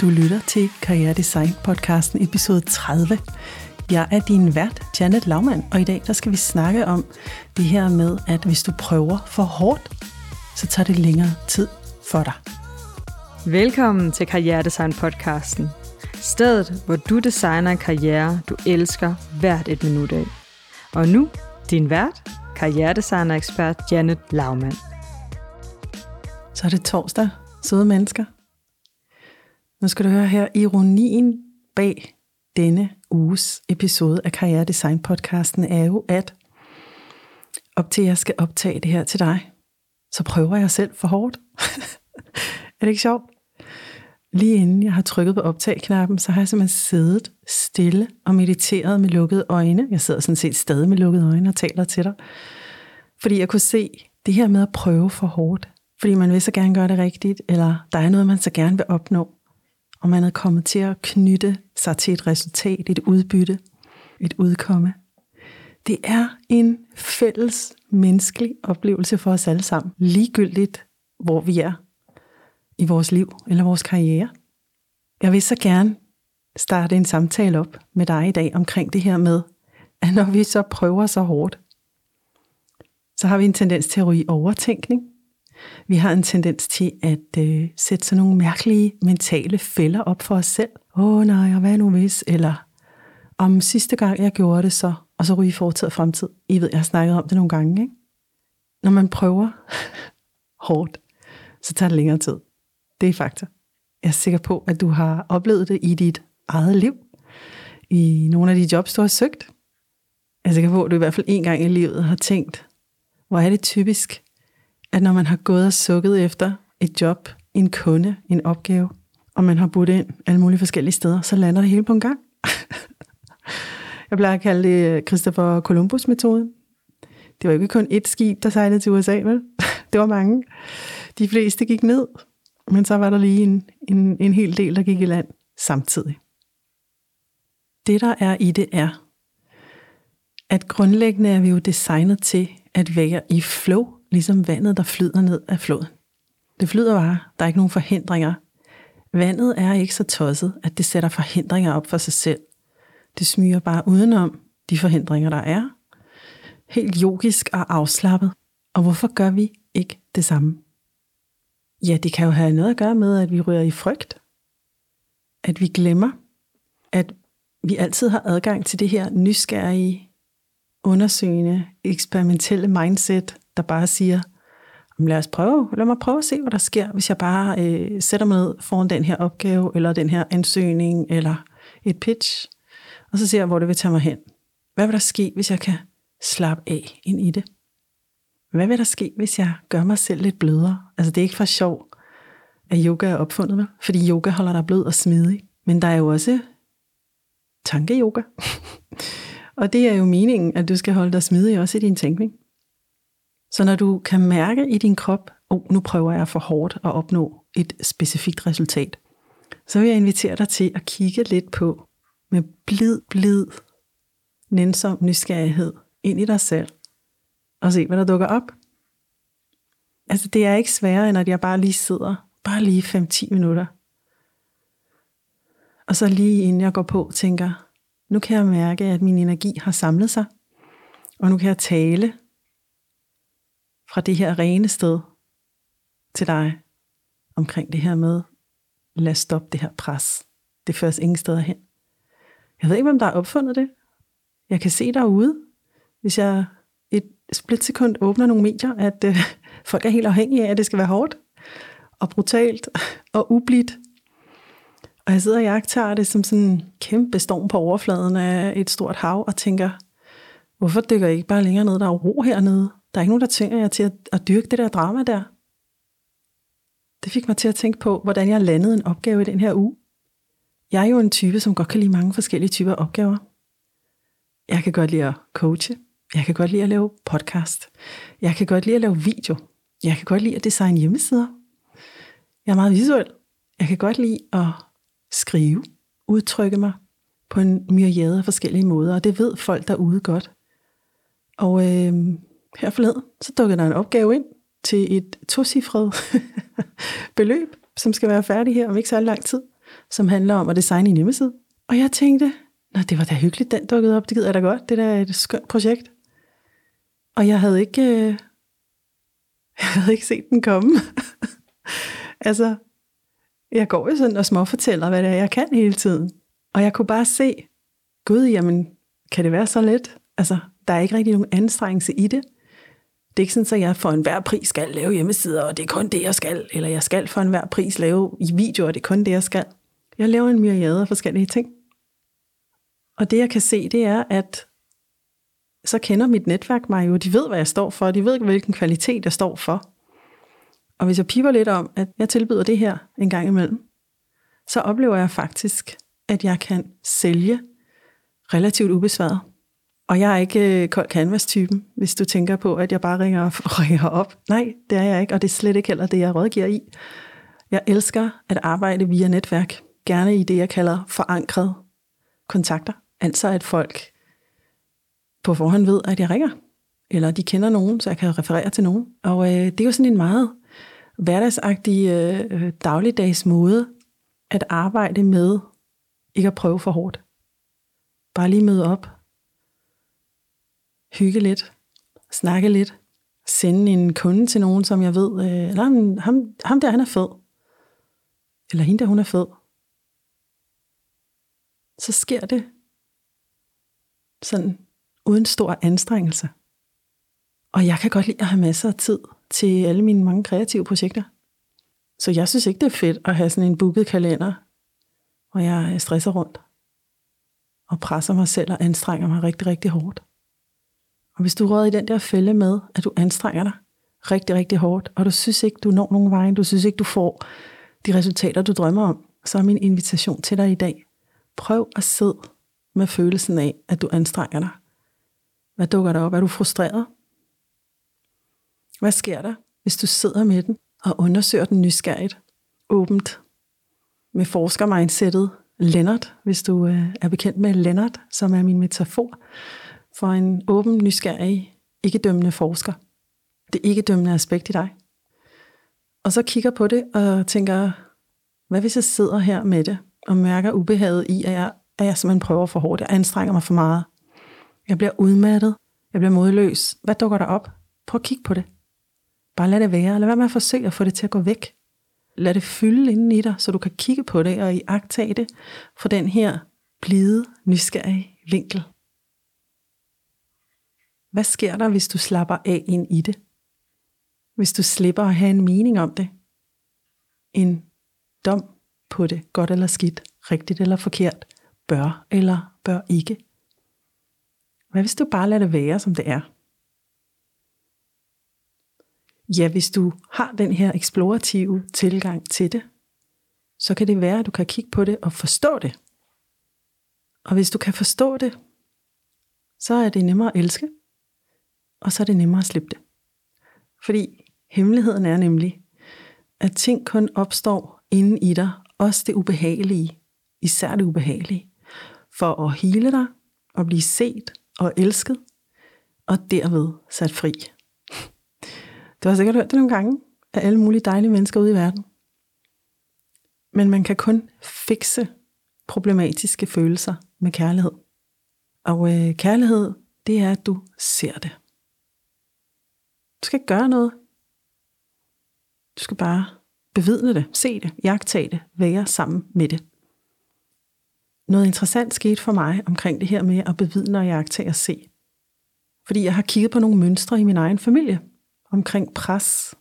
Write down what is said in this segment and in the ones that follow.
Du lytter til Karriere Design podcasten episode 30. Jeg er din vært, Janet Laumann, og i dag der skal vi snakke om det her med, at hvis du prøver for hårdt, så tager det længere tid for dig. Velkommen til Karriere Design podcasten. Stedet, hvor du designer en karriere, du elsker hvert et minut af. Og nu, din vært, karrieredesigner ekspert Janet Laumann. Så er det torsdag, søde mennesker. Nu skal du høre her ironien bag denne uges episode af Karriere Design podcasten er jo, at op til jeg skal optage det her til dig, så prøver jeg selv for hårdt. er det ikke sjovt? Lige inden jeg har trykket på optag-knappen, så har jeg simpelthen siddet stille og mediteret med lukkede øjne. Jeg sidder sådan set stadig med lukkede øjne og taler til dig. Fordi jeg kunne se det her med at prøve for hårdt. Fordi man vil så gerne gøre det rigtigt, eller der er noget, man så gerne vil opnå og man er kommet til at knytte sig til et resultat, et udbytte, et udkomme. Det er en fælles menneskelig oplevelse for os alle sammen, ligegyldigt hvor vi er i vores liv eller vores karriere. Jeg vil så gerne starte en samtale op med dig i dag omkring det her med, at når vi så prøver så hårdt, så har vi en tendens til at ryge overtænkning, vi har en tendens til at øh, sætte sådan nogle mærkelige mentale fælder op for os selv. Åh oh, nej, og hvad nu hvis? Eller om sidste gang jeg gjorde det så, og så ryge fortid og fremtid. I ved, jeg har snakket om det nogle gange. Ikke? Når man prøver hårdt, så tager det længere tid. Det er fakta. Jeg er sikker på, at du har oplevet det i dit eget liv. I nogle af de jobs, du har søgt. Jeg er sikker på, at du i hvert fald en gang i livet har tænkt, hvor er det typisk, at når man har gået og sukket efter et job, en kunde, en opgave, og man har budt ind alle mulige forskellige steder, så lander det hele på en gang. Jeg plejer at kalde det øh, Christopher Columbus-metoden. Det var ikke kun ét skib, der sejlede til USA, vel? Det var mange. De fleste gik ned, men så var der lige en, en, en hel del, der gik i land samtidig. Det, der er i det, er, at grundlæggende er vi jo designet til at være i flow ligesom vandet, der flyder ned af floden. Det flyder bare, der er ikke nogen forhindringer. Vandet er ikke så tosset, at det sætter forhindringer op for sig selv. Det smyger bare udenom de forhindringer, der er. Helt yogisk og afslappet. Og hvorfor gør vi ikke det samme? Ja, det kan jo have noget at gøre med, at vi ryger i frygt. At vi glemmer, at vi altid har adgang til det her nysgerrige, undersøgende, eksperimentelle mindset, der bare siger, lad os prøve, lad mig prøve at se, hvad der sker, hvis jeg bare øh, sætter mig ned foran den her opgave, eller den her ansøgning, eller et pitch, og så ser jeg, hvor det vil tage mig hen. Hvad vil der ske, hvis jeg kan slappe af ind i det? Hvad vil der ske, hvis jeg gør mig selv lidt blødere? Altså det er ikke for sjov, at yoga er opfundet, vel? fordi yoga holder dig blød og smidig. Men der er jo også tankeyoga. og det er jo meningen, at du skal holde dig smidig også i din tænkning. Så når du kan mærke i din krop, oh, nu prøver jeg for hårdt at opnå et specifikt resultat, så vil jeg invitere dig til at kigge lidt på med blid, blid, nænsom nysgerrighed ind i dig selv, og se, hvad der dukker op. Altså, det er ikke sværere, end at jeg bare lige sidder, bare lige 5-10 minutter. Og så lige inden jeg går på, tænker, nu kan jeg mærke, at min energi har samlet sig, og nu kan jeg tale fra det her rene sted til dig omkring det her med, lad stoppe det her pres. Det føres ingen steder hen. Jeg ved ikke, hvem der har opfundet det. Jeg kan se derude, hvis jeg et splitsekund åbner nogle medier, at øh, folk er helt afhængige af, at det skal være hårdt og brutalt og ublidt. Og jeg sidder og jagter det som sådan en kæmpe storm på overfladen af et stort hav og tænker, hvorfor dykker I ikke bare længere ned? Der er ro hernede. Der er ikke nogen, der tvinger jer til at, at dyrke det der drama der. Det fik mig til at tænke på, hvordan jeg landede en opgave i den her uge. Jeg er jo en type, som godt kan lide mange forskellige typer opgaver. Jeg kan godt lide at coache. Jeg kan godt lide at lave podcast. Jeg kan godt lide at lave video. Jeg kan godt lide at designe hjemmesider. Jeg er meget visuel. Jeg kan godt lide at skrive, udtrykke mig på en myriade af forskellige måder, og det ved folk derude godt. Og øh, her forleden, så dukkede der en opgave ind til et tocifret beløb, som skal være færdig her om ikke så lang tid. som handler om at designe en hjemmeside. Og jeg tænkte, Nå, det var da hyggeligt, den dukkede op. Det gider jeg da godt. Det der er et skønt projekt. Og jeg havde ikke, øh, jeg havde ikke set den komme. altså, jeg går jo sådan og småfortæller, hvad det er, jeg kan hele tiden. Og jeg kunne bare se, gud, jamen, kan det være så let? Altså, der er ikke rigtig nogen anstrengelse i det. Det er ikke sådan, at jeg for enhver pris skal lave hjemmesider, og det er kun det, jeg skal. Eller jeg skal for enhver pris lave i videoer, og det er kun det, jeg skal. Jeg laver en myriade af forskellige ting. Og det, jeg kan se, det er, at så kender mit netværk mig jo. De ved, hvad jeg står for. De ved, hvilken kvalitet jeg står for. Og hvis jeg piper lidt om, at jeg tilbyder det her en gang imellem, så oplever jeg faktisk, at jeg kan sælge relativt ubesværet. Og jeg er ikke øh, kold canvas-typen, hvis du tænker på, at jeg bare ringer, ringer op. Nej, det er jeg ikke, og det er slet ikke heller det, jeg rådgiver i. Jeg elsker at arbejde via netværk. Gerne i det, jeg kalder forankret kontakter. Altså at folk på forhånd ved, at jeg ringer. Eller de kender nogen, så jeg kan referere til nogen. Og øh, det er jo sådan en meget hverdagsagtig øh, dagligdags måde at arbejde med ikke at prøve for hårdt. Bare lige møde op. Hygge lidt. Snakke lidt. Sende en kunde til nogen, som jeg ved, øh, ham, ham, ham der, han er fed. Eller hende der, hun er fed. Så sker det sådan uden stor anstrengelse. Og jeg kan godt lide at have masser af tid til alle mine mange kreative projekter. Så jeg synes ikke, det er fedt at have sådan en booket kalender, hvor jeg stresser rundt og presser mig selv og anstrenger mig rigtig, rigtig hårdt. Og hvis du råder i den der fælde med, at du anstrenger dig rigtig, rigtig hårdt, og du synes ikke, du når nogen vej, du synes ikke, du får de resultater, du drømmer om, så er min invitation til dig i dag. Prøv at sidde med følelsen af, at du anstrenger dig. Hvad dukker der op? Er du frustreret? Hvad sker der, hvis du sidder med den og undersøger den nysgerrigt, åbent, med forskermindsettet Lennart, hvis du øh, er bekendt med Lennart, som er min metafor for en åben, nysgerrig, ikke-dømmende forsker. Det ikke-dømmende aspekt i dig. Og så kigger på det og tænker, hvad hvis jeg sidder her med det og mærker ubehaget i, at jeg, at jeg simpelthen prøver for hårdt, jeg anstrenger mig for meget. Jeg bliver udmattet, jeg bliver modløs. Hvad dukker der op? Prøv at kigge på det. Bare lad det være. Lad være med at forsøge at få det til at gå væk. Lad det fylde inden i dig, så du kan kigge på det og iagtage det fra den her blide, nysgerrige vinkel. Hvad sker der, hvis du slapper af ind i det? Hvis du slipper at have en mening om det? En dom på det, godt eller skidt, rigtigt eller forkert, bør eller bør ikke. Hvad hvis du bare lader det være, som det er? Ja, hvis du har den her eksplorative tilgang til det, så kan det være, at du kan kigge på det og forstå det. Og hvis du kan forstå det, så er det nemmere at elske, og så er det nemmere at slippe det. Fordi hemmeligheden er nemlig, at ting kun opstår inden i dig, også det ubehagelige, især det ubehagelige, for at hele dig og blive set og elsket, og derved sat fri. Du har sikkert hørt det nogle gange af alle mulige dejlige mennesker ude i verden. Men man kan kun fikse problematiske følelser med kærlighed. Og øh, kærlighed, det er, at du ser det. Du skal ikke gøre noget. Du skal bare bevidne det, se det, jagtage det, være sammen med det. Noget interessant skete for mig omkring det her med at bevidne og jagtage og se. Fordi jeg har kigget på nogle mønstre i min egen familie omkring pres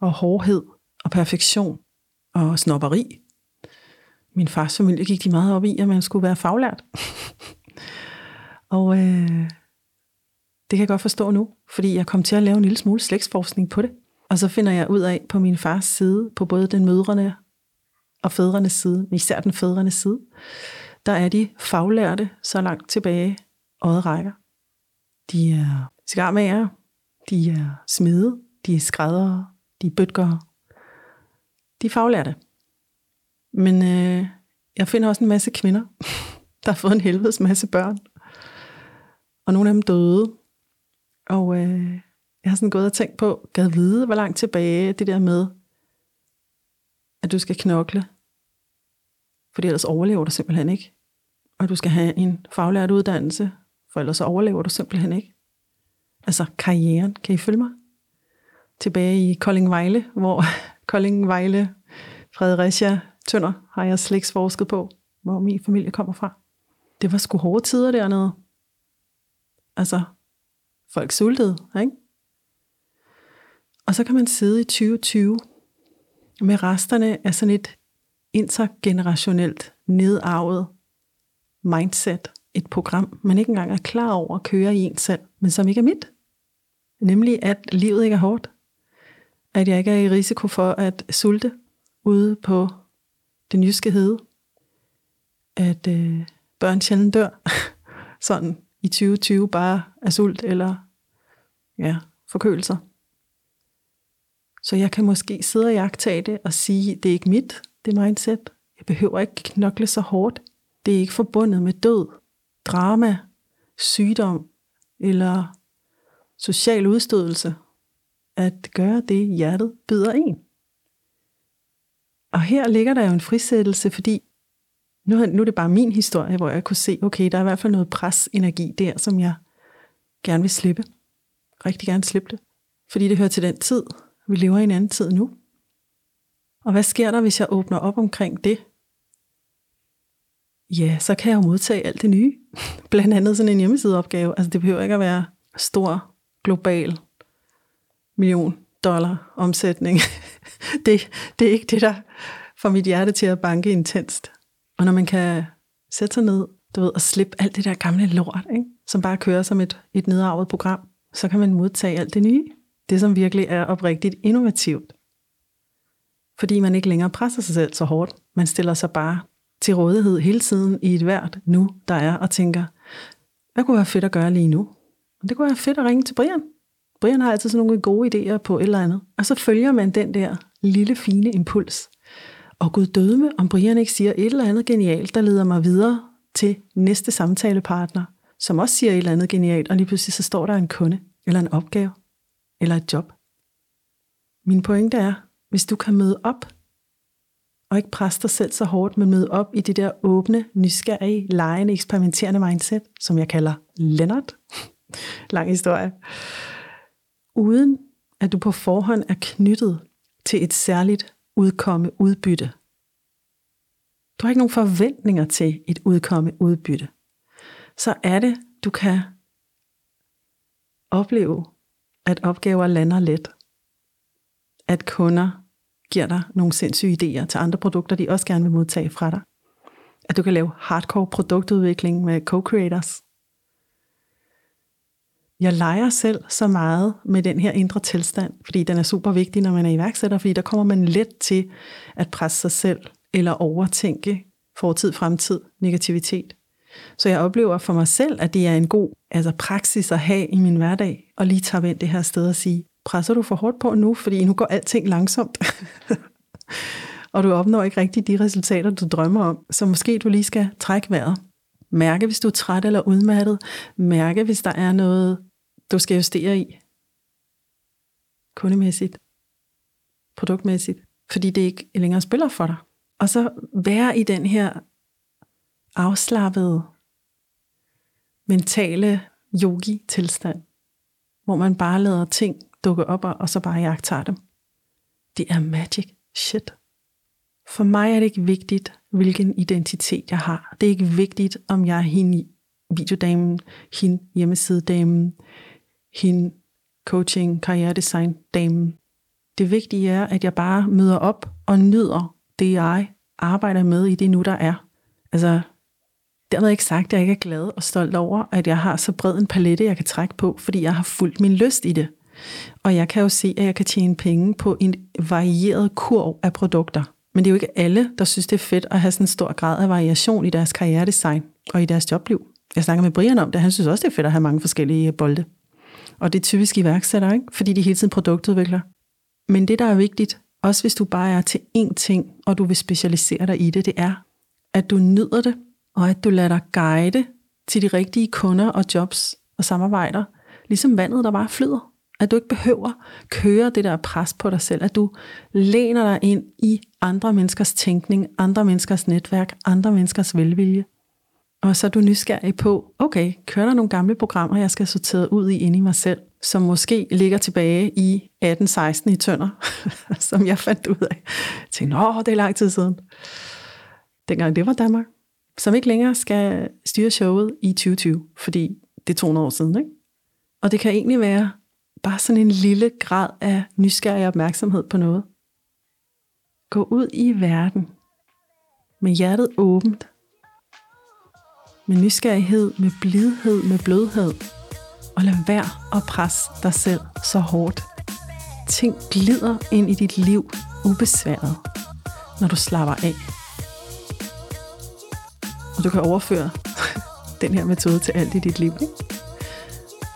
og hårdhed og perfektion og snopperi. Min fars familie gik de meget op i, at man skulle være faglært. og øh, det kan jeg godt forstå nu, fordi jeg kom til at lave en lille smule slægtsforskning på det. Og så finder jeg ud af på min fars side, på både den mødrene og fædrenes side, men især den fædrenes side, der er de faglærte så langt tilbage, øjet rækker. De er cigarmager, de er smede, de er skræddere, de er bøtgere. De er faglærte. Men øh, jeg finder også en masse kvinder, der har fået en helvedes masse børn. Og nogle af dem døde. Og øh, jeg har sådan gået og tænkt på, gad vide, hvor langt tilbage det der med, at du skal knokle fordi ellers overlever du simpelthen ikke. Og du skal have en faglært uddannelse, for ellers overlever du simpelthen ikke. Altså karrieren, kan I følge mig? Tilbage i Kolding Vejle, hvor Kolding Vejle, Fredericia, Tønder har jeg slægtsforsket på, hvor min familie kommer fra. Det var sgu hårde tider dernede. Altså, folk sultede, ikke? Og så kan man sidde i 2020 med resterne af sådan et intergenerationelt nedarvet mindset, et program, man ikke engang er klar over at køre i en selv, men som ikke er mit. Nemlig, at livet ikke er hårdt. At jeg ikke er i risiko for at sulte ude på den jyske hede. At øh, børn sjældent dør. Sådan i 2020 bare af sult eller ja, forkølelser. Så jeg kan måske sidde og jagtage det og sige, det er ikke mit, det mindset. Jeg behøver ikke knokle så hårdt. Det er ikke forbundet med død, drama, sygdom eller social udstødelse at gøre det, hjertet byder en. Og her ligger der jo en frisættelse, fordi nu, nu er det bare min historie, hvor jeg kunne se, okay, der er i hvert fald noget pres-energi der, som jeg gerne vil slippe. Rigtig gerne slippe det. Fordi det hører til den tid. Vi lever i en anden tid nu. Og hvad sker der, hvis jeg åbner op omkring det? Ja, så kan jeg jo modtage alt det nye. Blandt andet sådan en hjemmesideopgave. Altså det behøver ikke at være stor, global, million dollar omsætning. det, det er ikke det, der får mit hjerte til at banke intenst. Og når man kan sætte sig ned du ved, og slippe alt det der gamle lort, ikke? som bare kører som et, et nedarvet program, så kan man modtage alt det nye. Det, som virkelig er oprigtigt innovativt. Fordi man ikke længere presser sig selv så hårdt. Man stiller sig bare til rådighed hele tiden i et hvert nu, der er, og tænker, hvad kunne være fedt at gøre lige nu? Det kunne være fedt at ringe til Brian. Brian har altid sådan nogle gode idéer på et eller andet. Og så følger man den der lille, fine impuls. Og Gud døde med, om Brian ikke siger et eller andet genialt, der leder mig videre til næste samtalepartner, som også siger et eller andet genialt, og lige pludselig så står der en kunde, eller en opgave, eller et job. Min pointe er, hvis du kan møde op, og ikke presse dig selv så hårdt, men møde op i det der åbne, nysgerrige, lejende, eksperimenterende mindset, som jeg kalder Lennart. Lang historie. Uden at du på forhånd er knyttet til et særligt udkomme udbytte. Du har ikke nogen forventninger til et udkomme udbytte. Så er det, du kan opleve, at opgaver lander let. At kunder giver dig nogle sindssyge idéer til andre produkter, de også gerne vil modtage fra dig. At du kan lave hardcore produktudvikling med co-creators. Jeg leger selv så meget med den her indre tilstand, fordi den er super vigtig, når man er iværksætter, fordi der kommer man let til at presse sig selv eller overtænke fortid, fremtid, negativitet. Så jeg oplever for mig selv, at det er en god altså praksis at have i min hverdag, og lige tage ind det her sted og sige, presser du for hårdt på nu, fordi nu går alting langsomt. og du opnår ikke rigtig de resultater, du drømmer om. Så måske du lige skal trække vejret. Mærke, hvis du er træt eller udmattet. Mærke, hvis der er noget, du skal justere i. Kundemæssigt. Produktmæssigt. Fordi det ikke længere spiller for dig. Og så være i den her afslappede, mentale yogi-tilstand, hvor man bare lader ting dukke op, og så bare jagter dem. Det er magic shit. For mig er det ikke vigtigt, hvilken identitet jeg har. Det er ikke vigtigt, om jeg er hende videodamen, hende hjemmesidedamen, hende coaching, karrieredesign damen. Det vigtige er, at jeg bare møder op og nyder det, jeg arbejder med i det nu, der er. Altså, dermed ikke sagt, at jeg ikke er glad og stolt over, at jeg har så bred en palette, jeg kan trække på, fordi jeg har fulgt min lyst i det. Og jeg kan jo se, at jeg kan tjene penge på en varieret kurv af produkter. Men det er jo ikke alle, der synes, det er fedt at have sådan en stor grad af variation i deres karrieredesign og i deres jobliv. Jeg snakker med Brian om det, han synes også, det er fedt at have mange forskellige bolde. Og det er typisk iværksættere, ikke? fordi de hele tiden produktudvikler. Men det, der er vigtigt, også hvis du bare er til én ting, og du vil specialisere dig i det, det er, at du nyder det, og at du lader dig guide til de rigtige kunder og jobs og samarbejder, ligesom vandet, der bare flyder. At du ikke behøver køre det der pres på dig selv. At du læner dig ind i andre menneskers tænkning, andre menneskers netværk, andre menneskers velvilje. Og så er du nysgerrig på, okay, kører der nogle gamle programmer, jeg skal sortere ud i inde i mig selv, som måske ligger tilbage i 18-16 i tønder, som jeg fandt ud af. Jeg tænkte, åh, det er lang tid siden. Dengang det var Danmark. Som ikke længere skal styre showet i 2020, fordi det er 200 år siden. Ikke? Og det kan egentlig være bare sådan en lille grad af nysgerrig opmærksomhed på noget. Gå ud i verden med hjertet åbent med nysgerrighed, med blidhed, med blødhed. Og lad være at presse dig selv så hårdt. Ting glider ind i dit liv ubesværet, når du slapper af. Og du kan overføre den her metode til alt i dit liv. Ikke?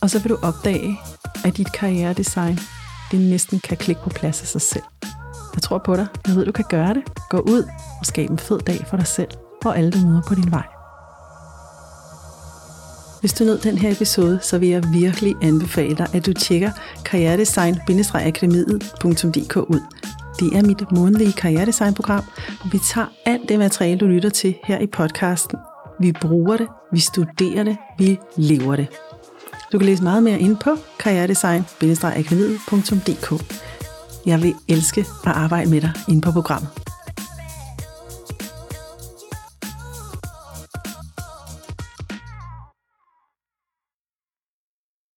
Og så vil du opdage, at dit karrieredesign det næsten kan klikke på plads af sig selv. Jeg tror på dig. Jeg ved, du kan gøre det. Gå ud og skab en fed dag for dig selv og alle, du møder på din vej. Hvis du nød den her episode, så vil jeg virkelig anbefale dig, at du tjekker karrieredesign-akademiet.dk ud. Det er mit månedlige karrieredesignprogram, hvor vi tager alt det materiale, du lytter til her i podcasten. Vi bruger det, vi studerer det, vi lever det. Du kan læse meget mere ind på karrieredesign-akademiet.dk. Jeg vil elske at arbejde med dig inde på programmet.